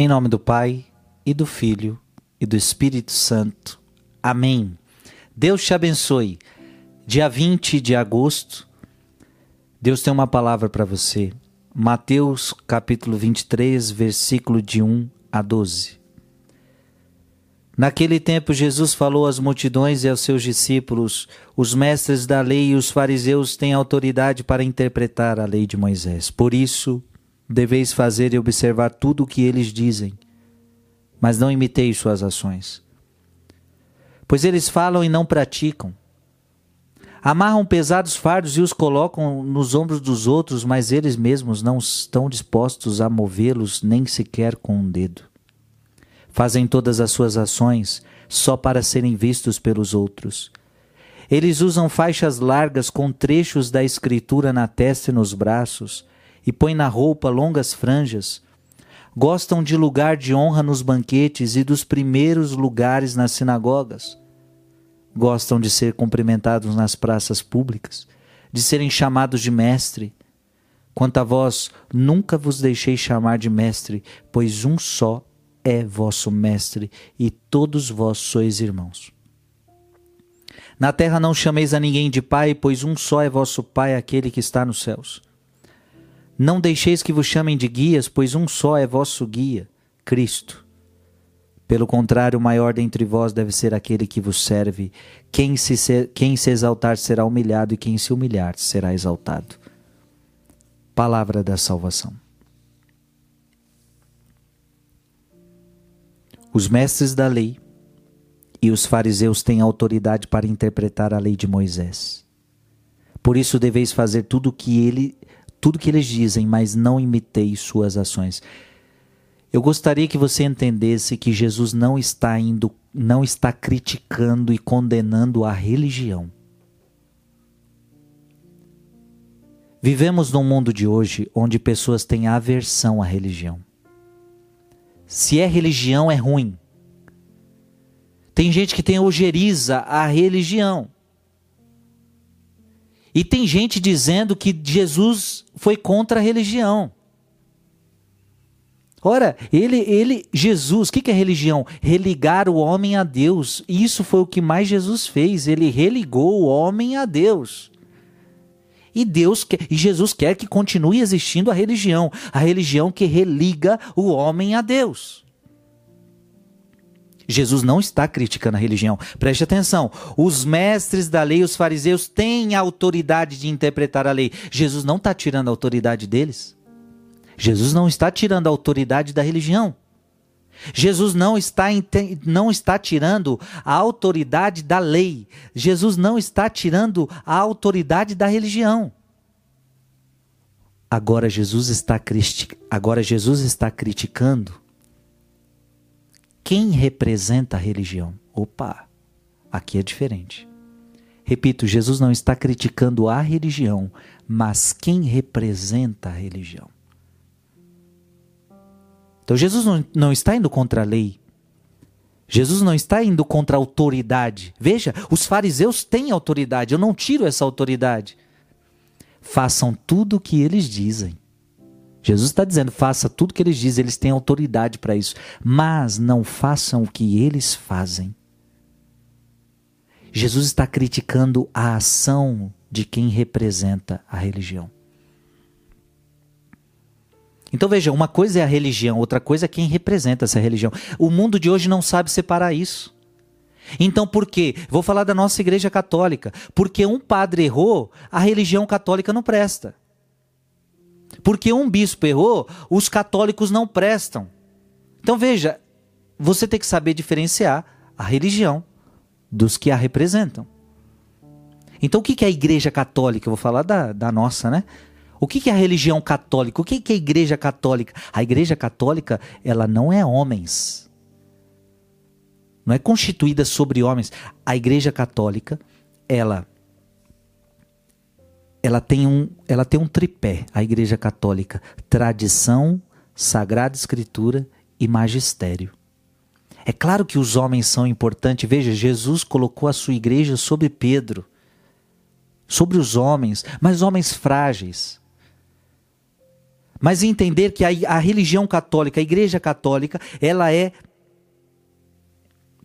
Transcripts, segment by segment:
Em nome do Pai, e do Filho, e do Espírito Santo. Amém. Deus te abençoe. Dia 20 de agosto, Deus tem uma palavra para você. Mateus capítulo 23, versículo de 1 a 12. Naquele tempo, Jesus falou às multidões e aos seus discípulos: Os mestres da lei e os fariseus têm autoridade para interpretar a lei de Moisés. Por isso, Deveis fazer e observar tudo o que eles dizem, mas não imiteis suas ações. Pois eles falam e não praticam. Amarram pesados fardos e os colocam nos ombros dos outros, mas eles mesmos não estão dispostos a movê-los nem sequer com um dedo. Fazem todas as suas ações só para serem vistos pelos outros. Eles usam faixas largas com trechos da Escritura na testa e nos braços e põem na roupa longas franjas. Gostam de lugar de honra nos banquetes e dos primeiros lugares nas sinagogas. Gostam de ser cumprimentados nas praças públicas, de serem chamados de mestre. Quanto a vós, nunca vos deixei chamar de mestre, pois um só é vosso mestre, e todos vós sois irmãos. Na terra não chameis a ninguém de pai, pois um só é vosso pai, aquele que está nos céus. Não deixeis que vos chamem de guias, pois um só é vosso guia, Cristo. Pelo contrário, o maior dentre vós deve ser aquele que vos serve. Quem se, quem se exaltar será humilhado, e quem se humilhar será exaltado. Palavra da salvação. Os mestres da lei e os fariseus têm autoridade para interpretar a lei de Moisés. Por isso deveis fazer tudo o que ele tudo que eles dizem, mas não imitei suas ações. Eu gostaria que você entendesse que Jesus não está indo, não está criticando e condenando a religião. Vivemos num mundo de hoje onde pessoas têm aversão à religião. Se é religião, é ruim. Tem gente que tem ojeriza à religião. E tem gente dizendo que Jesus foi contra a religião. Ora, ele, ele, Jesus, o que, que é religião? Religar o homem a Deus. Isso foi o que mais Jesus fez. Ele religou o homem a Deus. E Deus quer, e Jesus quer que continue existindo a religião, a religião que religa o homem a Deus. Jesus não está criticando a religião. Preste atenção. Os mestres da lei, os fariseus, têm autoridade de interpretar a lei. Jesus não está tirando a autoridade deles. Jesus não está tirando a autoridade da religião. Jesus não está, não está tirando a autoridade da lei. Jesus não está tirando a autoridade da religião. Agora Jesus está, agora Jesus está criticando quem representa a religião. Opa, aqui é diferente. Repito, Jesus não está criticando a religião, mas quem representa a religião. Então Jesus não, não está indo contra a lei. Jesus não está indo contra a autoridade. Veja, os fariseus têm autoridade, eu não tiro essa autoridade. Façam tudo o que eles dizem. Jesus está dizendo: faça tudo que eles dizem, eles têm autoridade para isso, mas não façam o que eles fazem. Jesus está criticando a ação de quem representa a religião. Então veja, uma coisa é a religião, outra coisa é quem representa essa religião. O mundo de hoje não sabe separar isso. Então por quê? Vou falar da nossa igreja católica. Porque um padre errou, a religião católica não presta. Porque um bispo errou, os católicos não prestam. Então veja, você tem que saber diferenciar a religião dos que a representam. Então o que é a igreja católica? Eu vou falar da, da nossa, né? O que é a religião católica? O que é a igreja católica? A igreja católica, ela não é homens. Não é constituída sobre homens. A igreja católica, ela ela tem um, ela tem um tripé, a Igreja Católica: tradição, Sagrada Escritura e magistério. É claro que os homens são importantes. Veja, Jesus colocou a sua igreja sobre Pedro, sobre os homens, mas homens frágeis. Mas entender que a, a religião católica, a igreja católica, ela é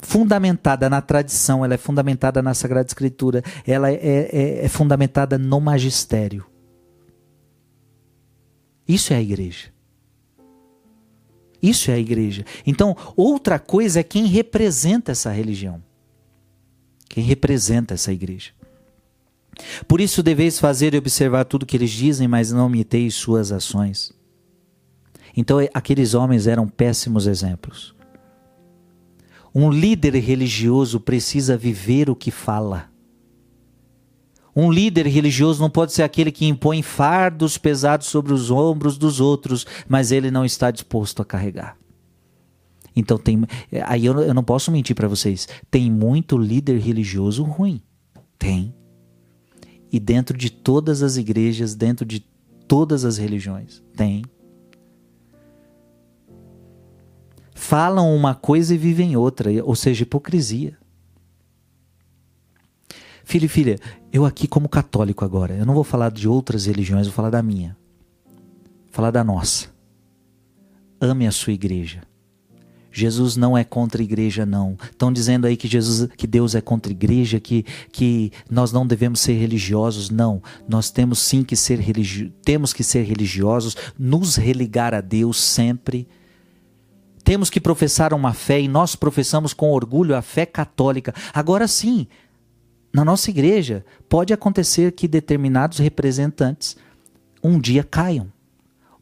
fundamentada na tradição, ela é fundamentada na Sagrada Escritura, ela é, é, é fundamentada no magistério. Isso é a igreja. Isso é a igreja. Então, outra coisa é quem representa essa religião. Quem representa essa igreja. Por isso deveis fazer e observar tudo que eles dizem, mas não imiteis suas ações. Então, aqueles homens eram péssimos exemplos. Um líder religioso precisa viver o que fala. Um líder religioso não pode ser aquele que impõe fardos pesados sobre os ombros dos outros, mas ele não está disposto a carregar. Então tem, aí eu, eu não posso mentir para vocês. Tem muito líder religioso ruim. Tem. E dentro de todas as igrejas, dentro de todas as religiões, tem. Falam uma coisa e vivem outra, ou seja, hipocrisia. Filho e filha, eu aqui como católico agora, eu não vou falar de outras religiões, vou falar da minha. Vou falar da nossa. Ame a sua igreja. Jesus não é contra a igreja, não. Estão dizendo aí que Jesus, que Deus é contra a igreja, que, que nós não devemos ser religiosos. Não, nós temos sim que ser religiosos, temos que ser religiosos, nos religar a Deus sempre temos que professar uma fé e nós professamos com orgulho a fé católica. Agora sim, na nossa igreja, pode acontecer que determinados representantes um dia caiam,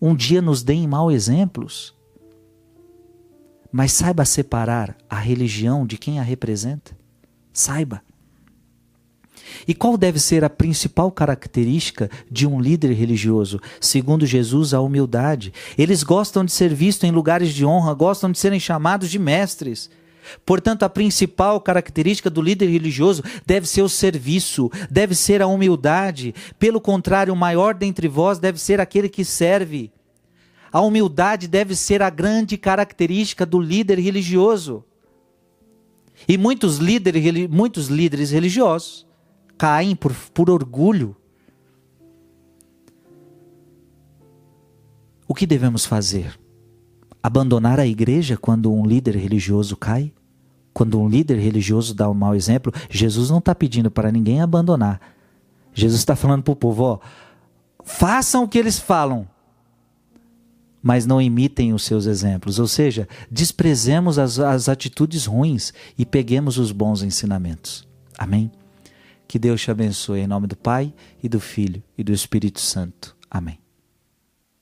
um dia nos deem mau exemplos. Mas saiba separar a religião de quem a representa. Saiba. E qual deve ser a principal característica de um líder religioso? Segundo Jesus, a humildade. Eles gostam de ser vistos em lugares de honra, gostam de serem chamados de mestres. Portanto, a principal característica do líder religioso deve ser o serviço, deve ser a humildade. Pelo contrário, o maior dentre vós deve ser aquele que serve. A humildade deve ser a grande característica do líder religioso. E muitos líderes, muitos líderes religiosos caem por, por orgulho. O que devemos fazer? Abandonar a igreja quando um líder religioso cai? Quando um líder religioso dá um mau exemplo? Jesus não está pedindo para ninguém abandonar. Jesus está falando para o povo: ó, façam o que eles falam, mas não imitem os seus exemplos. Ou seja, desprezemos as, as atitudes ruins e peguemos os bons ensinamentos. Amém? Que Deus te abençoe em nome do Pai e do Filho e do Espírito Santo. Amém.